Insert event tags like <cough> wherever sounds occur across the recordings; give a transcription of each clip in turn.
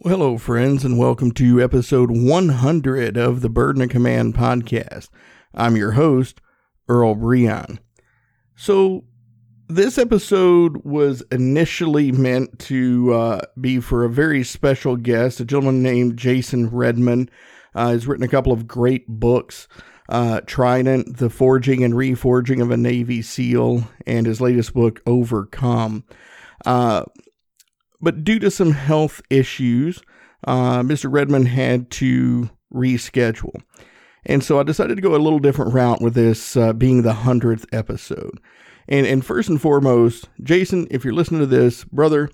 Well, hello, friends, and welcome to episode 100 of the Burden of Command podcast. I'm your host, Earl Breon. So, this episode was initially meant to uh, be for a very special guest, a gentleman named Jason Redman. Uh, he's written a couple of great books uh, Trident, The Forging and Reforging of a Navy SEAL, and his latest book, Overcome. Uh, but due to some health issues, uh, Mr. Redman had to reschedule. And so I decided to go a little different route with this uh, being the 100th episode. And, and first and foremost, Jason, if you're listening to this, brother,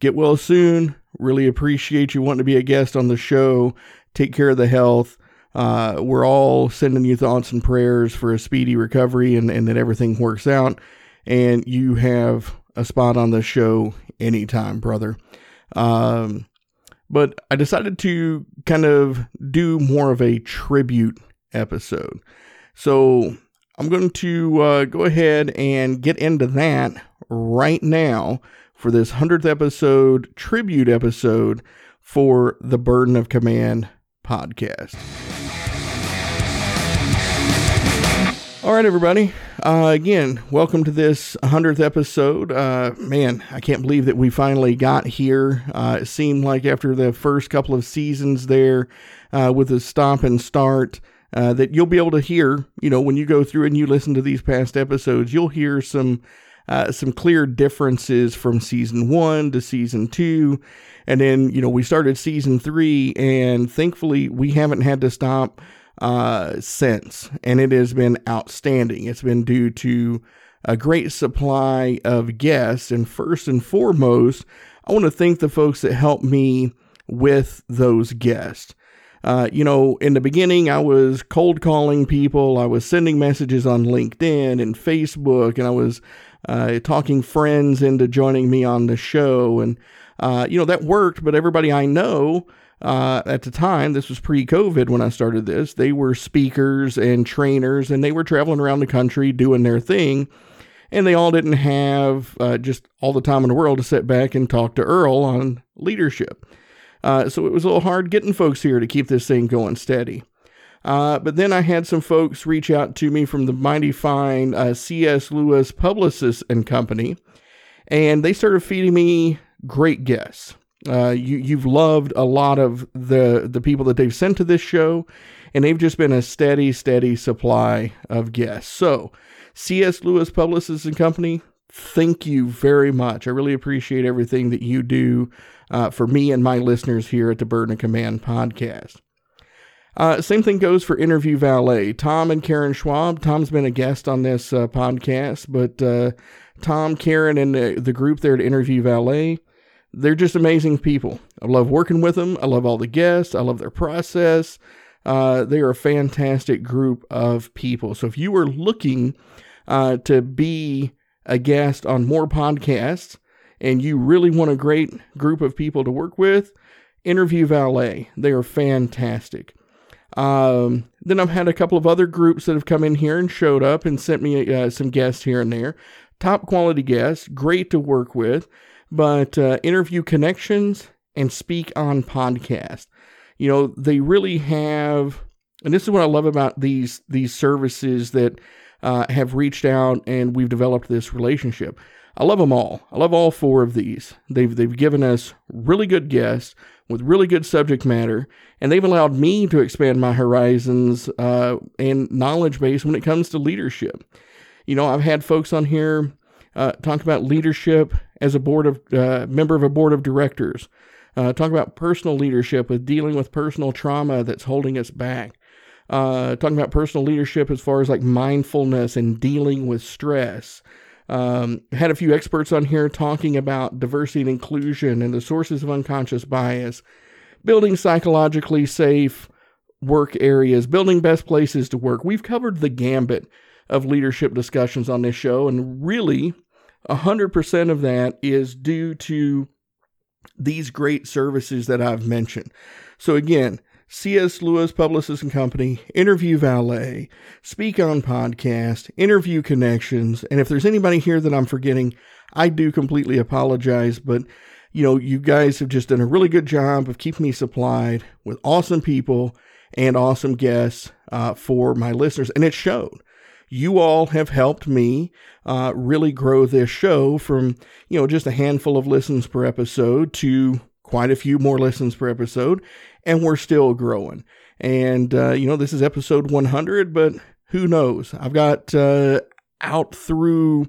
get well soon. Really appreciate you wanting to be a guest on the show. Take care of the health. Uh, we're all sending you thoughts and prayers for a speedy recovery and, and that everything works out. And you have a spot on the show anytime, brother. Um, but I decided to kind of do more of a tribute episode. So I'm going to uh, go ahead and get into that right now for this 100th episode, tribute episode for the Burden of Command podcast. All right, everybody. Uh, again, welcome to this 100th episode. Uh, man, I can't believe that we finally got here. Uh, it seemed like after the first couple of seasons there uh, with the stop and start, uh, that you'll be able to hear, you know, when you go through and you listen to these past episodes, you'll hear some. Uh, some clear differences from season one to season two. And then, you know, we started season three, and thankfully, we haven't had to stop uh, since, and it has been outstanding. It's been due to a great supply of guests, and first and foremost, I want to thank the folks that helped me with those guests. Uh, you know, in the beginning, I was cold calling people. I was sending messages on LinkedIn and Facebook, and I was talking friends into joining me on the show. And, uh, you know, that worked, but everybody I know uh, at the time, this was pre COVID when I started this, they were speakers and trainers and they were traveling around the country doing their thing. And they all didn't have uh, just all the time in the world to sit back and talk to Earl on leadership. Uh, so it was a little hard getting folks here to keep this thing going steady. Uh, but then I had some folks reach out to me from the mighty fine uh, C.S. Lewis Publicists and Company, and they started feeding me great guests. Uh, you you've loved a lot of the the people that they've sent to this show, and they've just been a steady, steady supply of guests. So, C.S. Lewis Publicists and Company, thank you very much. I really appreciate everything that you do uh, for me and my listeners here at the Burden of Command podcast. Uh, same thing goes for Interview Valet. Tom and Karen Schwab. Tom's been a guest on this uh, podcast, but uh, Tom, Karen, and the, the group there at Interview Valet they're just amazing people. I love working with them. I love all the guests. I love their process. Uh, they are a fantastic group of people. So if you are looking uh, to be a guest on more podcasts and you really want a great group of people to work with, Interview Valet. They are fantastic. Um, then I've had a couple of other groups that have come in here and showed up and sent me uh, some guests here and there. Top quality guests, great to work with but uh, interview connections and speak on podcast. You know, they really have, and this is what I love about these these services that uh, have reached out and we've developed this relationship. I love them all. I love all four of these. They've they've given us really good guests with really good subject matter, and they've allowed me to expand my horizons uh, and knowledge base when it comes to leadership. You know, I've had folks on here uh, talk about leadership as a board of uh, member of a board of directors. Uh, talk about personal leadership with dealing with personal trauma that's holding us back. Uh, talking about personal leadership as far as like mindfulness and dealing with stress. Um, had a few experts on here talking about diversity and inclusion and the sources of unconscious bias, building psychologically safe work areas, building best places to work. We've covered the gambit of leadership discussions on this show, and really 100% of that is due to these great services that I've mentioned. So, again, C.S. Lewis Publicists and Company, Interview Valet, Speak on Podcast, Interview Connections. And if there's anybody here that I'm forgetting, I do completely apologize. But you know, you guys have just done a really good job of keeping me supplied with awesome people and awesome guests uh, for my listeners, and it showed. You all have helped me uh, really grow this show from, you know, just a handful of listens per episode to quite a few more listens per episode, and we're still growing. And, uh, you know, this is episode 100, but who knows? I've got uh, out through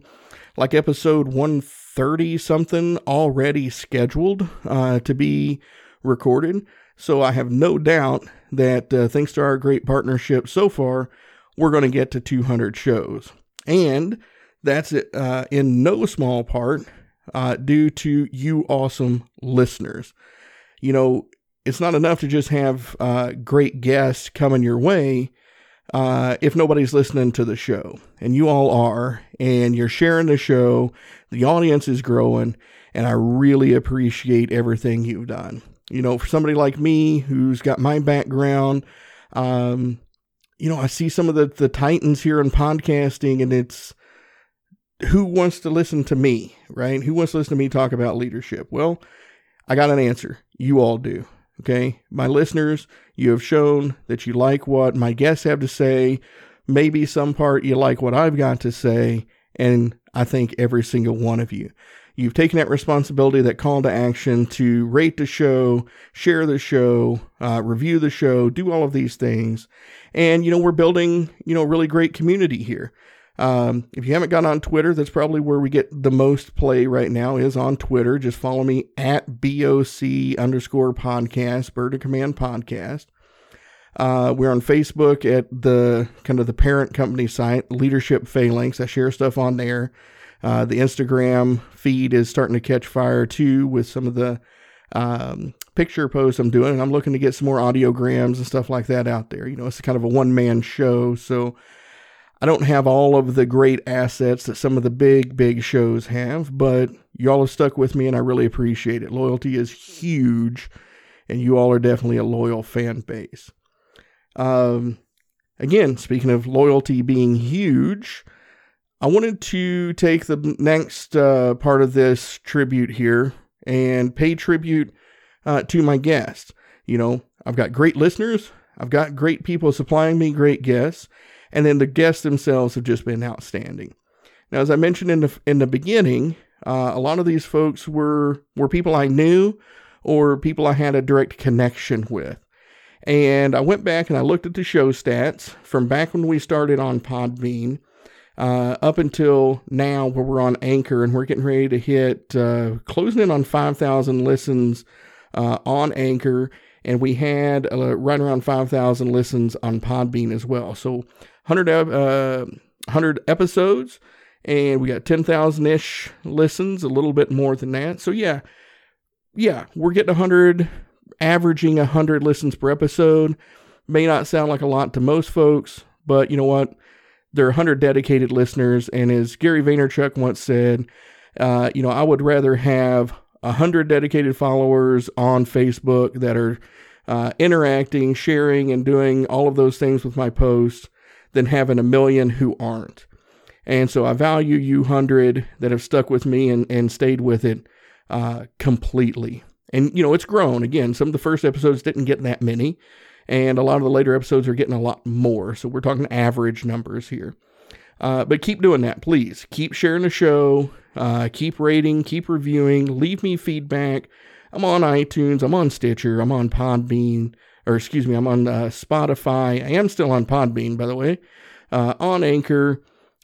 like episode 130 something already scheduled uh, to be recorded. So I have no doubt that uh, thanks to our great partnership so far, we're going to get to 200 shows. And that's uh, in no small part uh, due to you awesome listeners. You know, it's not enough to just have uh, great guests coming your way uh, if nobody's listening to the show. And you all are, and you're sharing the show, the audience is growing, and I really appreciate everything you've done. You know, for somebody like me who's got my background, um, you know, I see some of the, the titans here in podcasting, and it's who wants to listen to me, right? Who wants to listen to me talk about leadership? Well, I got an answer. You all do. Okay. My listeners, you have shown that you like what my guests have to say. Maybe some part you like what I've got to say. And I think every single one of you. You've taken that responsibility, that call to action to rate the show, share the show, uh, review the show, do all of these things. And, you know, we're building, you know, a really great community here. Um, if you haven't gone on Twitter, that's probably where we get the most play right now is on Twitter. Just follow me at BOC underscore podcast, Burden of Command podcast. Uh, we're on Facebook at the kind of the parent company site, Leadership Phalanx. I share stuff on there. Uh, the Instagram feed is starting to catch fire too with some of the um, picture posts I'm doing. And I'm looking to get some more audiograms and stuff like that out there. You know, it's kind of a one man show. So I don't have all of the great assets that some of the big, big shows have, but y'all have stuck with me and I really appreciate it. Loyalty is huge, and you all are definitely a loyal fan base. Um, again, speaking of loyalty being huge, I wanted to take the next uh, part of this tribute here and pay tribute uh, to my guests. You know, I've got great listeners, I've got great people supplying me great guests and then the guests themselves have just been outstanding. Now, as I mentioned in the in the beginning, uh, a lot of these folks were were people I knew or people I had a direct connection with. And I went back and I looked at the show stats from back when we started on Podbean uh, up until now, where we're on Anchor and we're getting ready to hit uh, closing in on 5,000 listens uh, on Anchor. And we had uh, right around 5,000 listens on Podbean as well. So 100, uh, 100 episodes, and we got 10,000 ish listens, a little bit more than that. So, yeah, yeah, we're getting 100, averaging 100 listens per episode. May not sound like a lot to most folks, but you know what? There are 100 dedicated listeners, and as Gary Vaynerchuk once said, uh, you know, I would rather have 100 dedicated followers on Facebook that are uh, interacting, sharing, and doing all of those things with my posts than having a million who aren't. And so I value you, 100 that have stuck with me and, and stayed with it uh, completely. And, you know, it's grown. Again, some of the first episodes didn't get that many, and a lot of the later episodes are getting a lot more. So we're talking average numbers here. Uh, but keep doing that, please. Keep sharing the show, uh, keep rating, keep reviewing, leave me feedback. I'm on iTunes, I'm on Stitcher, I'm on Podbean or excuse me, I'm on uh, Spotify. I am still on Podbean, by the way, uh, on Anchor,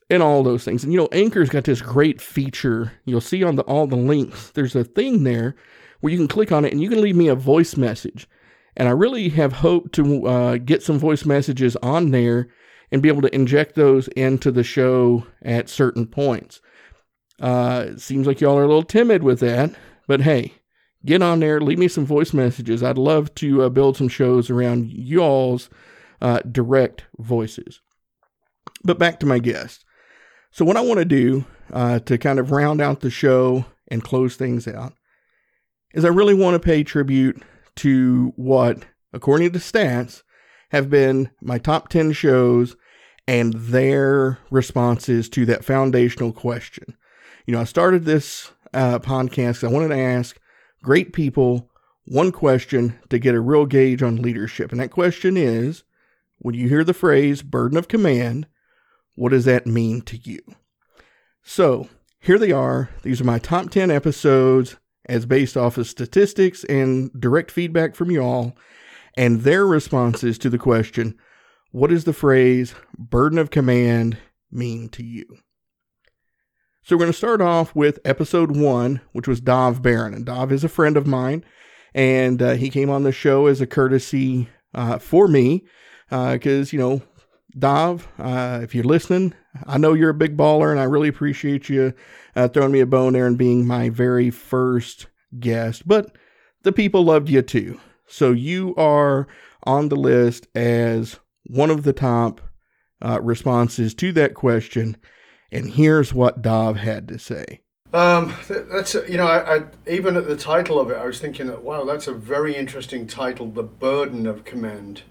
and all those things. And you know, Anchor's got this great feature. You'll see on the all the links. There's a thing there where you can click on it and you can leave me a voice message. And I really have hoped to uh, get some voice messages on there and be able to inject those into the show at certain points. Uh, it seems like y'all are a little timid with that, but hey, get on there, leave me some voice messages. I'd love to uh, build some shows around y'all's uh, direct voices. But back to my guest. So, what I want to do uh, to kind of round out the show and close things out is I really want to pay tribute to what, according to stats, have been my top 10 shows and their responses to that foundational question. You know, I started this uh, podcast. I wanted to ask great people, one question to get a real gauge on leadership. And that question is when you hear the phrase burden of command, what does that mean to you? So here they are. These are my top 10 episodes as based off of statistics and direct feedback from you all and their responses to the question, what does the phrase burden of command mean to you? So we're going to start off with episode one, which was Dov Baron. And Dov is a friend of mine, and uh, he came on the show as a courtesy uh, for me because, uh, you know, Dov, uh, if you're listening, I know you're a big baller, and I really appreciate you uh, throwing me a bone there and being my very first guest. But the people loved you too. So you are on the list as one of the top responses to that question. And here's what Dov had to say. Um, that's you know, I, I, even at the title of it, I was thinking that wow, that's a very interesting title, "The Burden of Command,"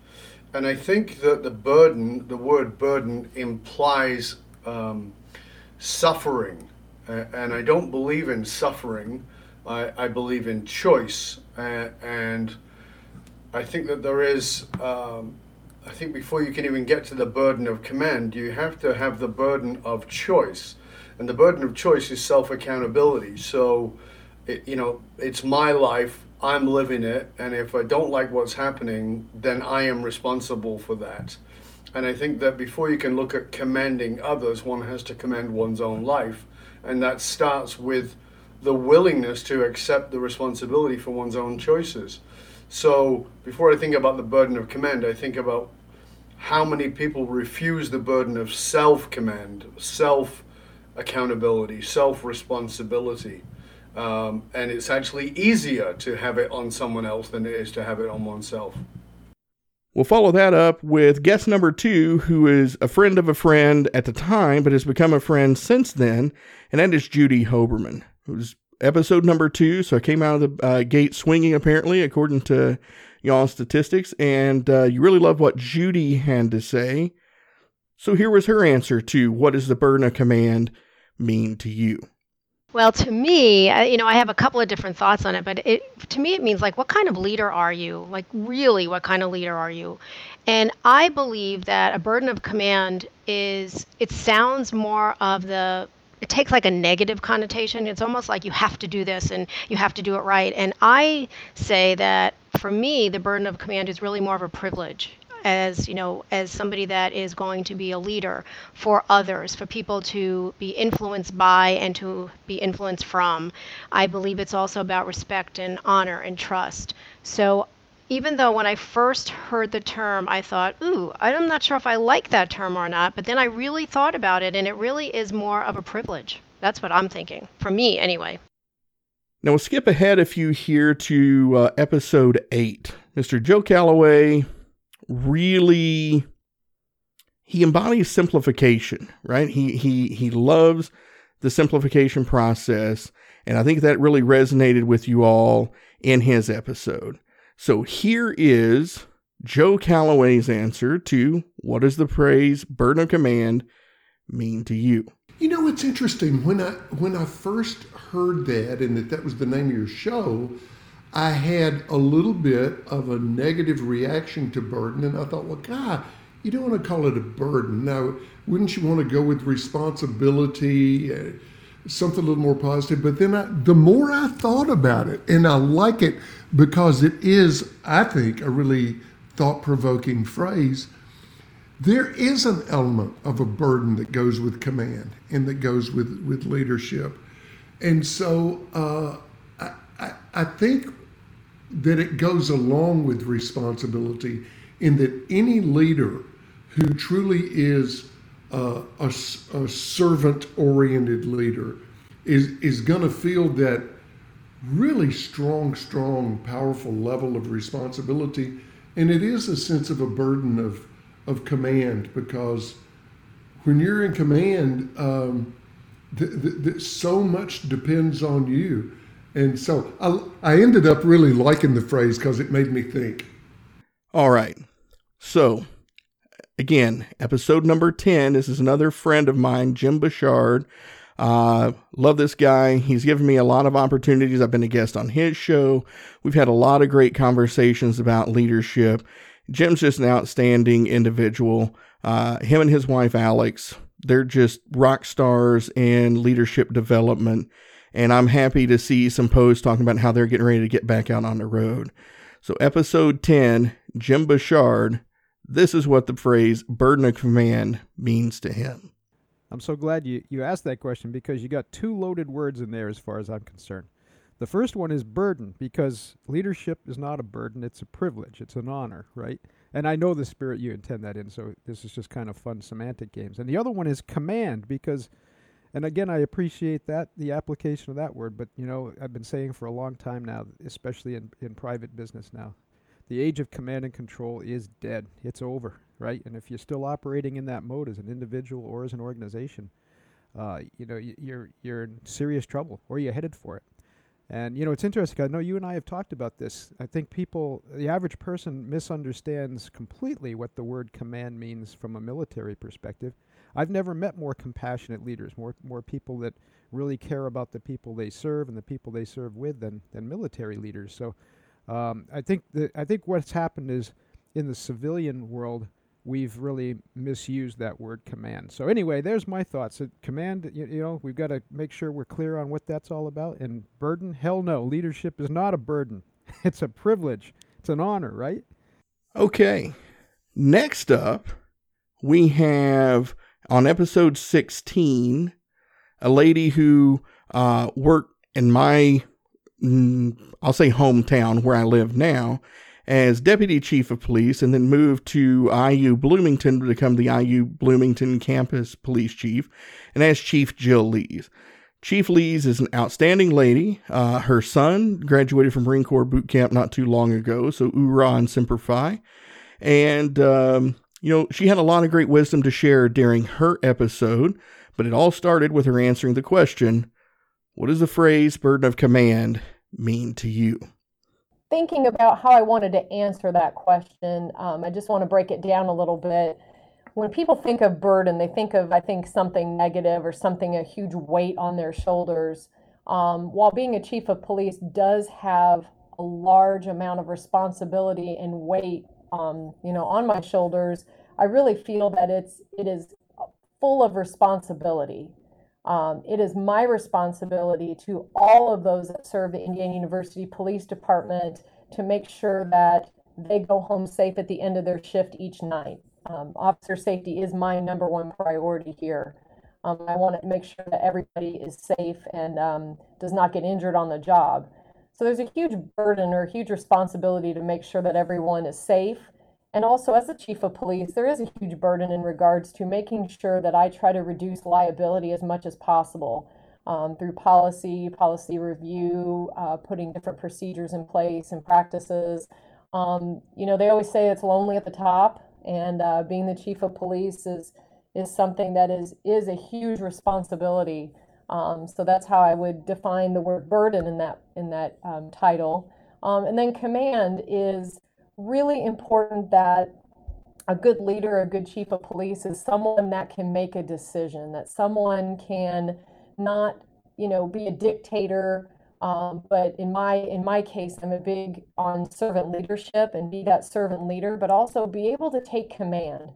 and I think that the burden, the word burden, implies um, suffering, and I don't believe in suffering. I, I believe in choice, and I think that there is um, I think before you can even get to the burden of command, you have to have the burden of choice. And the burden of choice is self accountability. So, it, you know, it's my life, I'm living it, and if I don't like what's happening, then I am responsible for that. And I think that before you can look at commanding others, one has to command one's own life. And that starts with the willingness to accept the responsibility for one's own choices. So before I think about the burden of command, I think about how many people refuse the burden of self command, self accountability, self responsibility. Um, and it's actually easier to have it on someone else than it is to have it on oneself. We'll follow that up with guest number two, who is a friend of a friend at the time, but has become a friend since then, and that is Judy Hoberman, who's episode number two. So I came out of the uh, gate swinging, apparently, according to y'all statistics. And uh, you really love what Judy had to say. So here was her answer to what does the burden of command mean to you? Well, to me, you know, I have a couple of different thoughts on it, but it, to me, it means like, what kind of leader are you? Like, really, what kind of leader are you? And I believe that a burden of command is, it sounds more of the it takes like a negative connotation. It's almost like you have to do this and you have to do it right. And I say that for me, the burden of command is really more of a privilege as you know as somebody that is going to be a leader for others for people to be influenced by and to be influenced from i believe it's also about respect and honor and trust so even though when I first heard the term, I thought, ooh, I'm not sure if I like that term or not, but then I really thought about it, and it really is more of a privilege. That's what I'm thinking, for me anyway. Now we'll skip ahead a few here to uh, episode eight. Mr. Joe Calloway really he embodies simplification, right? He he he loves the simplification process, and I think that really resonated with you all in his episode. So here is Joe Calloway's answer to what does the phrase burden of command mean to you? You know, it's interesting. When I when I first heard that and that that was the name of your show, I had a little bit of a negative reaction to burden, and I thought, well, God, you don't want to call it a burden. Now, wouldn't you want to go with responsibility? Uh, Something a little more positive. But then I, the more I thought about it, and I like it because it is, I think, a really thought provoking phrase. There is an element of a burden that goes with command and that goes with, with leadership. And so uh, I, I, I think that it goes along with responsibility in that any leader who truly is uh, a, a servant oriented leader is, is going to feel that really strong, strong, powerful level of responsibility. And it is a sense of a burden of, of command because when you're in command, um, th- th- th- so much depends on you. And so I, I ended up really liking the phrase because it made me think. All right. So again, episode number 10. This is another friend of mine, Jim Bouchard. Uh, love this guy. He's given me a lot of opportunities. I've been a guest on his show. We've had a lot of great conversations about leadership. Jim's just an outstanding individual. Uh, him and his wife, Alex, they're just rock stars in leadership development. And I'm happy to see some posts talking about how they're getting ready to get back out on the road. So, episode 10, Jim Bouchard, this is what the phrase burden of command means to him. I'm so glad you, you asked that question because you got two loaded words in there as far as I'm concerned. The first one is burden because leadership is not a burden, it's a privilege, it's an honor, right? And I know the spirit you intend that in, so this is just kind of fun semantic games. And the other one is command because and again I appreciate that the application of that word, but you know, I've been saying for a long time now, especially in, in private business now, the age of command and control is dead. It's over right? And if you're still operating in that mode as an individual or as an organization, uh, you know, you're you're in serious trouble, or you're headed for it. And you know, it's interesting. I know you and I have talked about this. I think people, the average person, misunderstands completely what the word command means from a military perspective. I've never met more compassionate leaders, more more people that really care about the people they serve and the people they serve with than than military leaders. So, um, I think that I think what's happened is in the civilian world, we've really misused that word command. So anyway, there's my thoughts. Uh, command, you, you know, we've got to make sure we're clear on what that's all about. And burden, hell no. Leadership is not a burden. <laughs> It's a privilege. It's an honor, right? Okay. Next up, we have on episode 16 a lady who uh, worked in my, I'll say hometown where I live now as deputy chief of police and then moved to IU Bloomington to become the IU Bloomington campus police chief, and as Chief Jill Lees. Chief Lees is an outstanding lady. Uh, her son graduated from Marine Corps boot camp not too long ago, so hoorah and semper fi. And, um, you know, she had a lot of great wisdom to share during her episode, but it all started with her answering the question What does the phrase burden of command mean to you? thinking about how I wanted to answer that question, um, I just want to break it down a little bit. When people think of burden, they think of, I think, something negative or something, a huge weight on their shoulders. Um, while being a chief of police does have a large amount of responsibility and weight, um, you know, on my shoulders, I really feel that it's it is full of responsibility. Um, it is my responsibility to all of those that serve the Indiana University Police Department to make sure that they go home safe at the end of their shift each night. Um, officer safety is my number one priority here. Um, I want to make sure that everybody is safe and um, does not get injured on the job. So there's a huge burden or huge responsibility to make sure that everyone is safe and also, as the chief of police, there is a huge burden in regards to making sure that I try to reduce liability as much as possible um, through policy, policy review, uh, putting different procedures in place and practices. Um, you know, they always say it's lonely at the top, and uh, being the chief of police is is something that is is a huge responsibility. Um, so that's how I would define the word burden in that in that um, title. Um, and then command is really important that a good leader, a good chief of police is someone that can make a decision, that someone can not, you know, be a dictator. Um, but in my in my case, I'm a big on servant leadership and be that servant leader, but also be able to take command,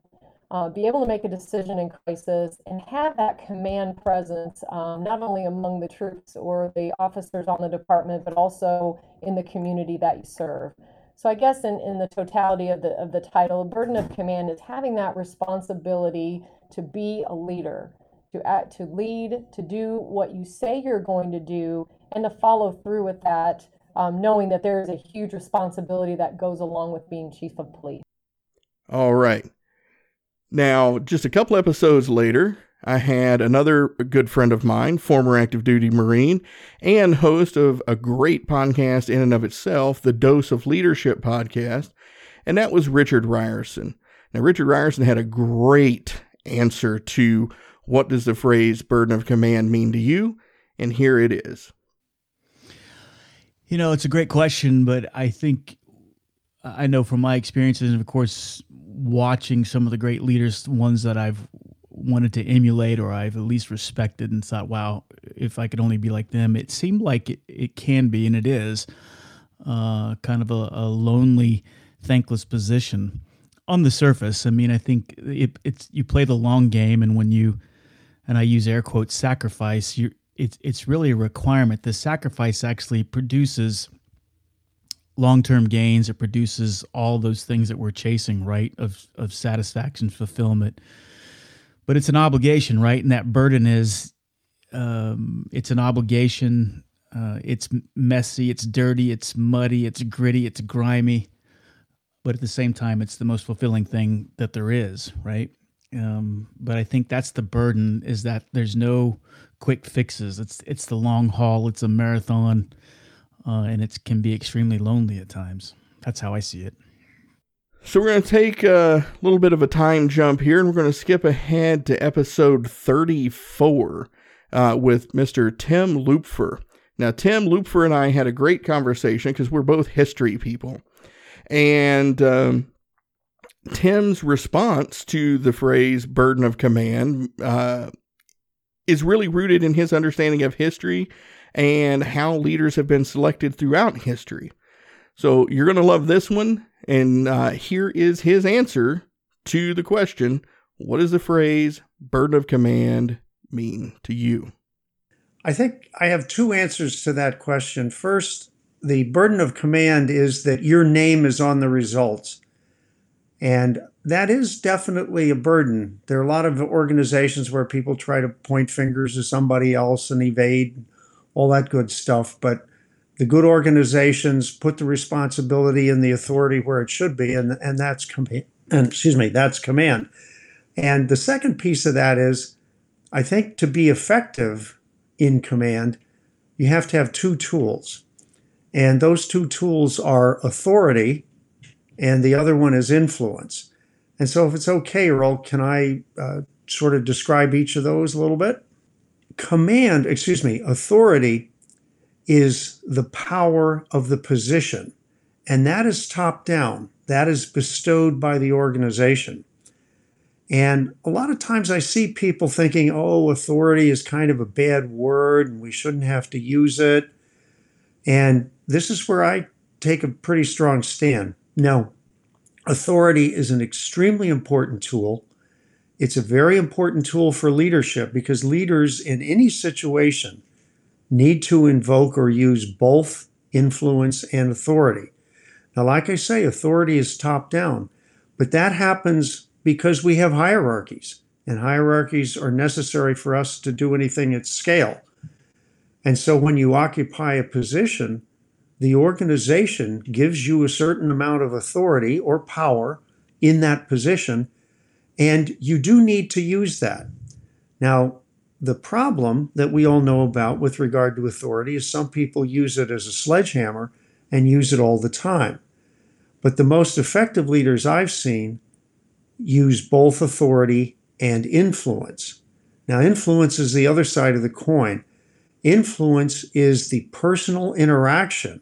uh, be able to make a decision in crisis, and have that command presence um, not only among the troops or the officers on the department, but also in the community that you serve. So I guess in, in the totality of the of the title, burden of command is having that responsibility to be a leader, to act, to lead, to do what you say you're going to do, and to follow through with that, um, knowing that there is a huge responsibility that goes along with being chief of police. All right. Now, just a couple episodes later, I had another good friend of mine, former active duty Marine, and host of a great podcast in and of itself, the Dose of Leadership podcast, and that was Richard Rierson. Now, Richard Rierson had a great answer to what does the phrase burden of command mean to you? And here it is. You know, it's a great question, but I think I know from my experiences, and of course, watching some of the great leaders, ones that I've wanted to emulate or I've at least respected and thought, wow, if I could only be like them. It seemed like it, it can be, and it is, uh, kind of a, a, lonely, thankless position on the surface. I mean, I think it, it's you play the long game, and when you, and I use air quotes, sacrifice, you it's it's really a requirement. The sacrifice actually produces long-term gains it produces all those things that we're chasing right of of satisfaction fulfillment but it's an obligation right and that burden is um, it's an obligation uh, it's messy it's dirty it's muddy it's gritty it's grimy but at the same time it's the most fulfilling thing that there is right um, but i think that's the burden is that there's no quick fixes it's it's the long haul it's a marathon uh, and it can be extremely lonely at times. That's how I see it. So we're going to take a little bit of a time jump here, and we're going to skip ahead to episode 34 uh, with Mr. Tim Lupfer. Now, Tim Lupfer and I had a great conversation because we're both history people. And um, Tim's response to the phrase burden of command uh, is really rooted in his understanding of history and how leaders have been selected throughout history. So you're going to love this one. And uh, here is his answer to the question What does the phrase burden of command mean to you? I think I have two answers to that question. First, the burden of command is that your name is on the results. And that is definitely a burden. There are a lot of organizations where people try to point fingers at somebody else and evade all that good stuff. But the good organizations put the responsibility and the authority where it should be, and, and that's command. And excuse me, that's command. And the second piece of that is, I think to be effective in command, you have to have two tools. And those two tools are authority, and the other one is influence. And so, if it's okay, Earl, can I uh, sort of describe each of those a little bit? command, excuse me, authority is the power of the position. And that is top down, that is bestowed by the organization. And a lot of times I see people thinking, oh, authority is kind of a bad word and we shouldn't have to use it. And this is where I take a pretty strong stand. No, authority is an extremely important tool. It's a very important tool for leadership because leaders in any situation need to invoke or use both influence and authority. Now, like I say, authority is top down, but that happens because we have hierarchies, and hierarchies are necessary for us to do anything at scale. And so when you occupy a position, the organization gives you a certain amount of authority or power in that position and you do need to use that. Now, the problem that we all know about with regard to authority is some people use it as a sledgehammer and use it all the time. But the most effective leaders I've seen use both authority and influence. Now, influence is the other side of the coin. Influence is the personal interaction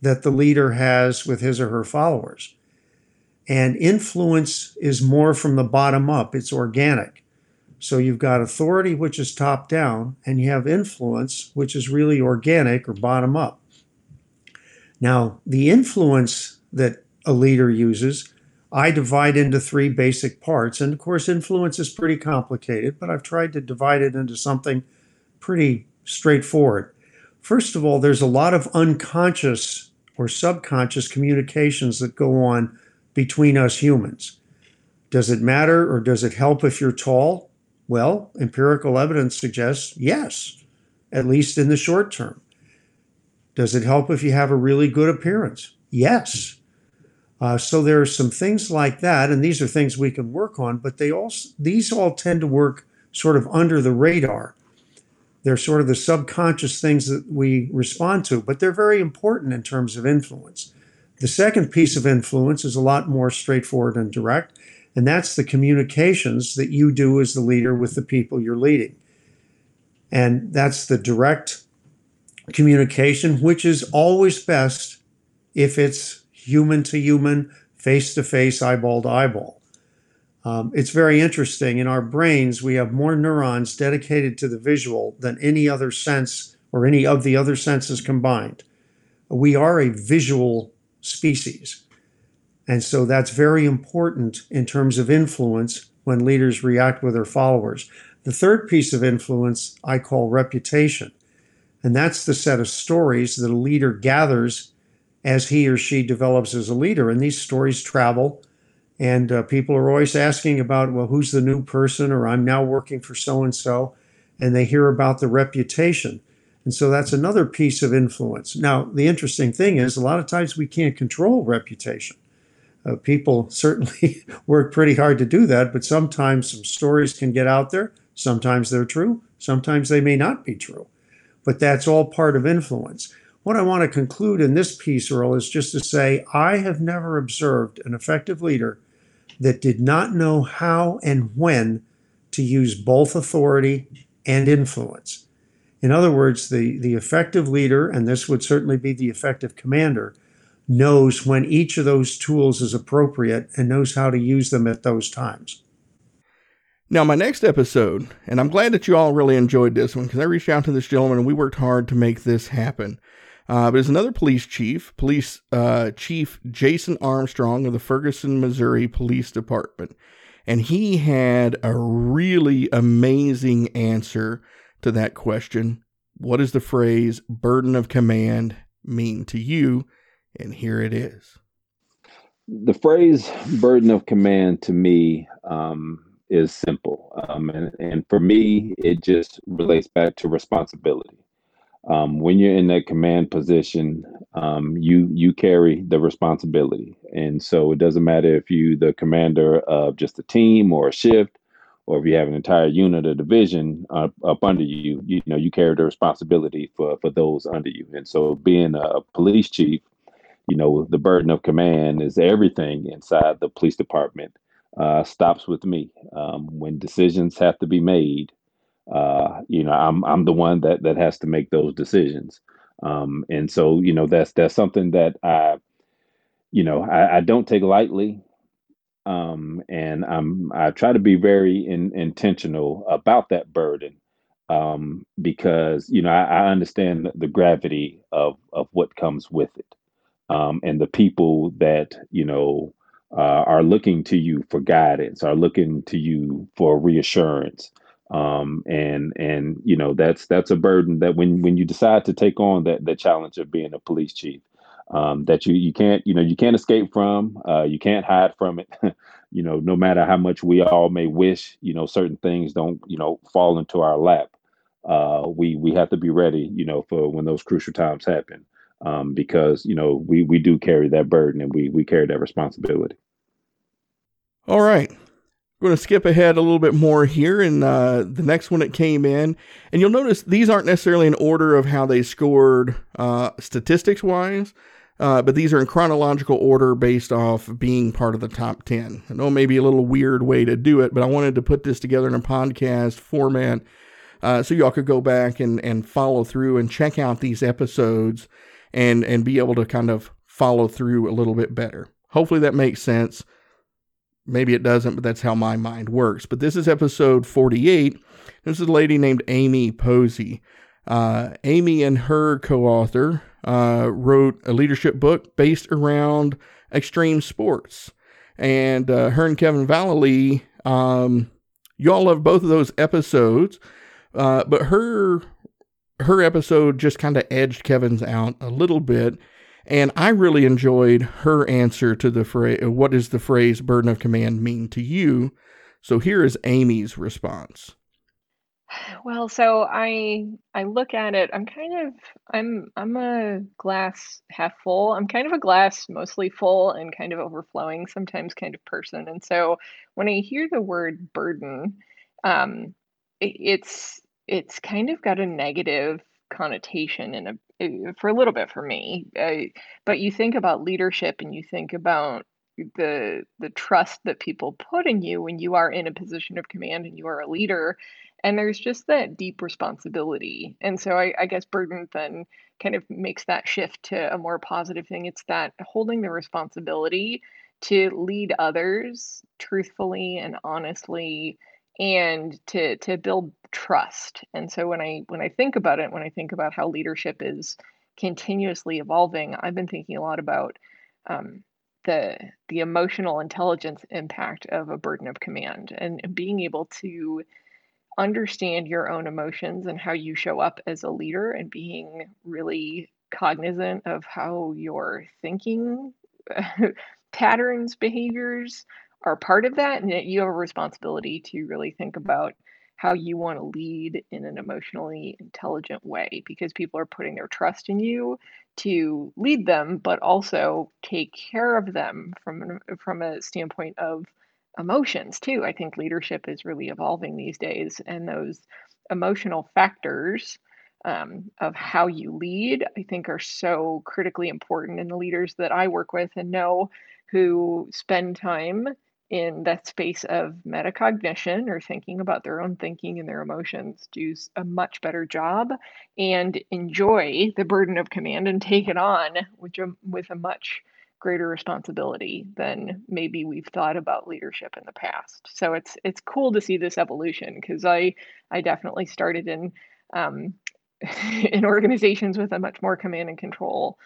that the leader has with his or her followers. And influence is more from the bottom up, it's organic. So you've got authority, which is top down, and you have influence, which is really organic or bottom up. Now, the influence that a leader uses, I divide into three basic parts. And of course, influence is pretty complicated, but I've tried to divide it into something pretty straightforward. First of all, there's a lot of unconscious or subconscious communications that go on between us humans. Does it matter or does it help if you're tall? Well, empirical evidence suggests yes, at least in the short term. Does it help if you have a really good appearance? Yes. Uh, so there are some things like that, and these are things we can work on, but they also these all tend to work sort of under the radar. They're sort of the subconscious things that we respond to, but they're very important in terms of influence. The second piece of influence is a lot more straightforward and direct, and that's the communications that you do as the leader with the people you're leading. And that's the direct communication, which is always best if it's human to human, face to face, eyeball to eyeball. Um, it's very interesting. In our brains, we have more neurons dedicated to the visual than any other sense or any of the other senses combined. We are a visual species. And so that's very important in terms of influence when leaders react with their followers. The third piece of influence I call reputation. And that's the set of stories that a leader gathers as he or she develops as a leader. And these stories travel, and uh, people are always asking about, well, who's the new person, or I'm now working for so and so. And they hear about the reputation. And so that's another piece of influence. Now, the interesting thing is, a lot of times we can't control reputation. Uh, people certainly <laughs> work pretty hard to do that, but sometimes some stories can get out there. Sometimes they're true, sometimes they may not be true. But that's all part of influence. What I want to conclude in this piece, Earl, is just to say I have never observed an effective leader that did not know how and when to use both authority and influence. In other words, the, the effective leader, and this would certainly be the effective commander, knows when each of those tools is appropriate and knows how to use them at those times. Now, my next episode, and I'm glad that you all really enjoyed this one because I reached out to this gentleman and we worked hard to make this happen. Uh, but it's another police chief, Police uh, Chief Jason Armstrong of the Ferguson, Missouri Police Department. And he had a really amazing answer to that question. What does the phrase burden of command mean to you? And here it is. The phrase burden of command to me um, is simple. Um, and, and for me, it just relates back to responsibility. Um, when you're in that command position, um, you you carry the responsibility, and so it doesn't matter if you the commander of just a team or a shift, or if you have an entire unit or division up, up under you. You know you carry the responsibility for for those under you, and so being a police chief, you know the burden of command is everything inside the police department uh, stops with me. Um, when decisions have to be made, uh, you know, I'm I'm the one that that has to make those decisions. Um, and so, you know, that's that's something that I, you know, I, I don't take lightly. Um, and I'm I try to be very in, intentional about that burden um, because you know I, I understand the gravity of of what comes with it, um, and the people that you know uh, are looking to you for guidance, are looking to you for reassurance. Um, and and you know that's that's a burden that when when you decide to take on that that challenge of being a police chief, um, that you you can't you know you can't escape from, uh, you can't hide from it. <laughs> you know, no matter how much we all may wish, you know, certain things don't you know fall into our lap. Uh, we we have to be ready, you know, for when those crucial times happen um, because you know we we do carry that burden and we we carry that responsibility. All right. We're going to skip ahead a little bit more here, and uh, the next one that came in, and you'll notice these aren't necessarily in order of how they scored uh, statistics wise, uh, but these are in chronological order based off being part of the top 10. I know maybe a little weird way to do it, but I wanted to put this together in a podcast format uh, so y'all could go back and, and follow through and check out these episodes and and be able to kind of follow through a little bit better. Hopefully that makes sense. Maybe it doesn't, but that's how my mind works. But this is episode 48. This is a lady named Amy Posey. Uh, Amy and her co author uh, wrote a leadership book based around extreme sports. And uh, her and Kevin Vallely, um, y'all love both of those episodes. Uh, but her her episode just kind of edged Kevin's out a little bit. And I really enjoyed her answer to the phrase, what does the phrase burden of command mean to you? So here is Amy's response. Well, so I I look at it, I'm kind of I'm I'm a glass half full. I'm kind of a glass mostly full and kind of overflowing sometimes kind of person. And so when I hear the word burden, um it, it's it's kind of got a negative connotation in a eh, for a little bit for me. Uh, but you think about leadership and you think about the the trust that people put in you when you are in a position of command and you are a leader and there's just that deep responsibility and so I, I, guess burden then kind of makes that shift to a more positive thing it's that holding the responsibility to lead others truthfully and honestly and to to build trust. And so when I when I think about it, when I think about how leadership is continuously evolving, I've been thinking a lot about um, the the emotional intelligence impact of a burden of command and, being able to understand your own emotions and how you show up as a leader and being really cognizant of how your thinking <laughs> patterns behaviors are part of that and that you have a responsibility to really think about how you want to lead in an emotionally intelligent way because people are putting their trust in you to lead them but also take care of them from from a standpoint of emotions too. I think leadership is really evolving these days and those emotional factors um, of how you lead i think are so critically important in the leaders that i work with and know who spend time in that space of metacognition or thinking about their own thinking and their emotions do a much better job and enjoy the burden of command and take it on with a, with a much greater responsibility than maybe we've thought about leadership in the past. So it's it's cool to see this evolution because I I definitely started in um, <laughs> in organizations with a much more command and control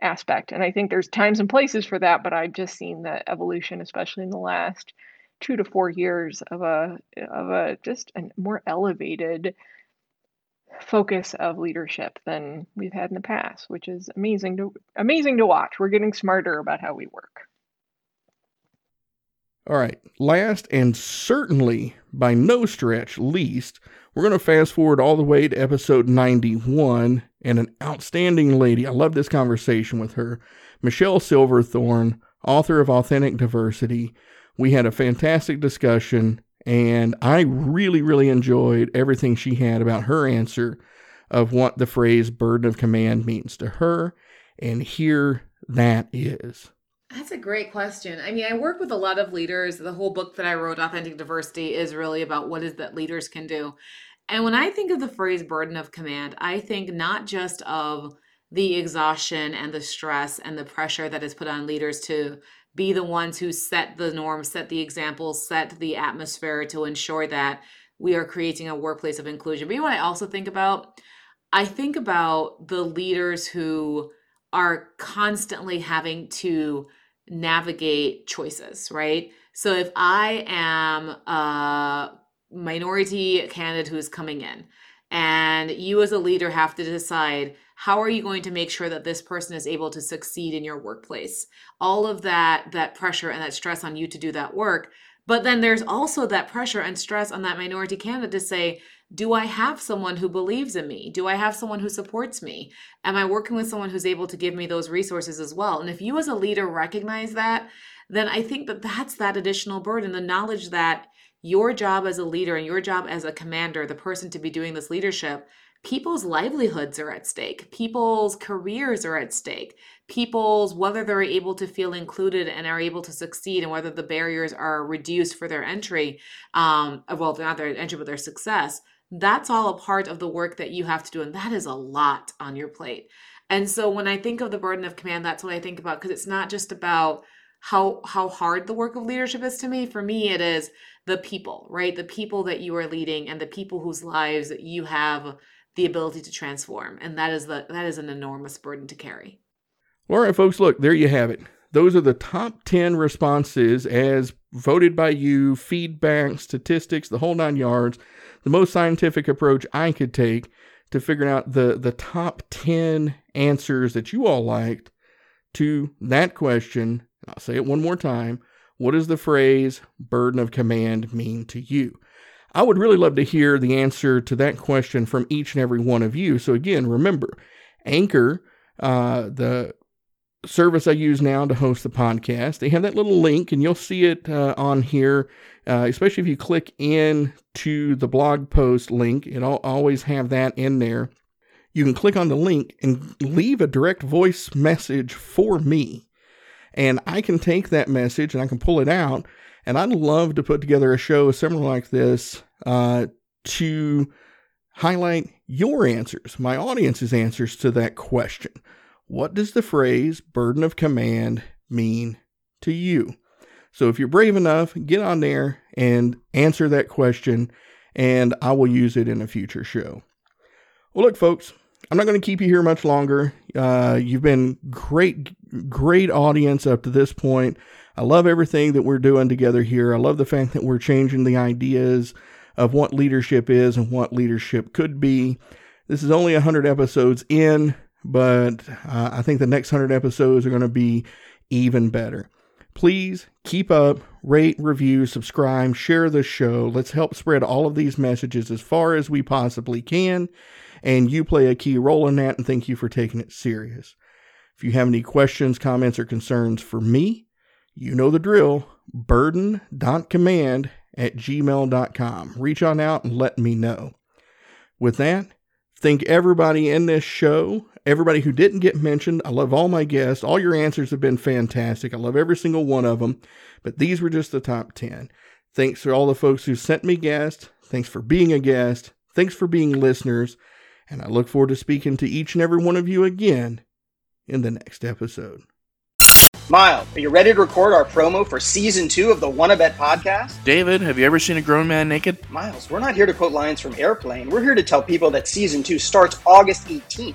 aspect. And I think there's times and places for that, but I've just seen the evolution, especially in the last two to four years of a of a just a more elevated focus of leadership than we've had in the past, which is amazing to amazing to watch. We're getting smarter about how we work. All right, last and certainly by no stretch least, we're going to fast forward all the way to episode 91 and an outstanding lady. I love this conversation with her, Michelle Silverthorn, author of Authentic Diversity. We had a fantastic discussion, and I really, really enjoyed everything she had about her answer of what the phrase burden of command means to her. And here that is. That's a great question. I mean, I work with a lot of leaders. The whole book that I wrote, Authentic Diversity, is really about what is that leaders can do. And when I think of the phrase burden of command, I think not just of the exhaustion and the stress and the pressure that is put on leaders to be the ones who set the norms, set the examples, set the atmosphere to ensure that we are creating a workplace of inclusion. But you know what I also think about? I think about the leaders who are constantly having to navigate choices, right? So if I am a minority candidate who is coming in, and you as a leader have to decide how are you going to make sure that this person is able to succeed in your workplace all of that that pressure and that stress on you to do that work but then there's also that pressure and stress on that minority candidate to say do I have someone who believes in me? Do I have someone who supports me? Am I working with someone who's able to give me those resources as well? And if you as a leader recognize that, then I think that that's that additional burden, the knowledge that your job as a leader and your job as a commander, the person to be doing this leadership, people's livelihoods are at stake people's careers are at stake people's whether they're able to feel included and are able to succeed and whether the barriers are reduced for their entry um well not their entry but their success that's all a part of the work that you have to do. And that is a lot on your plate. And so when I think of the burden of command, that's what I think about because it's not just about how how hard the work of leadership is to me. For me, it is the people, right? The people that you are leading and the people whose lives you have the ability to transform. And that is the that is an enormous burden to carry. All right, folks, look, there you have it. Those are the top 10 responses as voted by you, feedback, statistics, the whole nine yards the most scientific approach I could take to figuring out the, the top 10 answers that you all liked to that question. I'll say it one more time. What does the phrase burden of command mean to you? I would really love to hear the answer to that question from each and every one of you. So, again, remember, Anchor, uh, the service I use now to host the podcast. They have that little link, and you'll see it uh, on here. Uh, especially if you click in to the blog post link, it'll always have that in there. You can click on the link and leave a direct voice message for me. And I can take that message and I can pull it out. And I'd love to put together a show similar like this uh, to highlight your answers, my audience's answers to that question. What does the phrase burden of command mean to you. So if you're brave enough, get on there and answer that question, and I will use it in a future show. Well, look, folks, I'm not going to keep you here much longer. Uh, you've been great, great audience up to this point. I love everything that we're doing together here. I love the fact that we're changing the ideas of what leadership is and what leadership could be. This is only 100 episodes in, but uh, I think the next 100 episodes are going to be even better. Please keep up, rate, review, subscribe, share the show. Let's help spread all of these messages as far as we possibly can. And you play a key role in that, and thank you for taking it serious. If you have any questions, comments, or concerns for me, you know the drill burden.command at gmail.com. Reach on out and let me know. With that, thank everybody in this show, everybody who didn't get mentioned. I love all my guests. All your answers have been fantastic. I love every single one of them, but these were just the top 10. Thanks to all the folks who sent me guests. Thanks for being a guest. Thanks for being listeners. And I look forward to speaking to each and every one of you again in the next episode. Miles, are you ready to record our promo for season two of the Wanna Bet podcast? David, have you ever seen a grown man naked? Miles, we're not here to quote lines from Airplane. We're here to tell people that season two starts August 18th.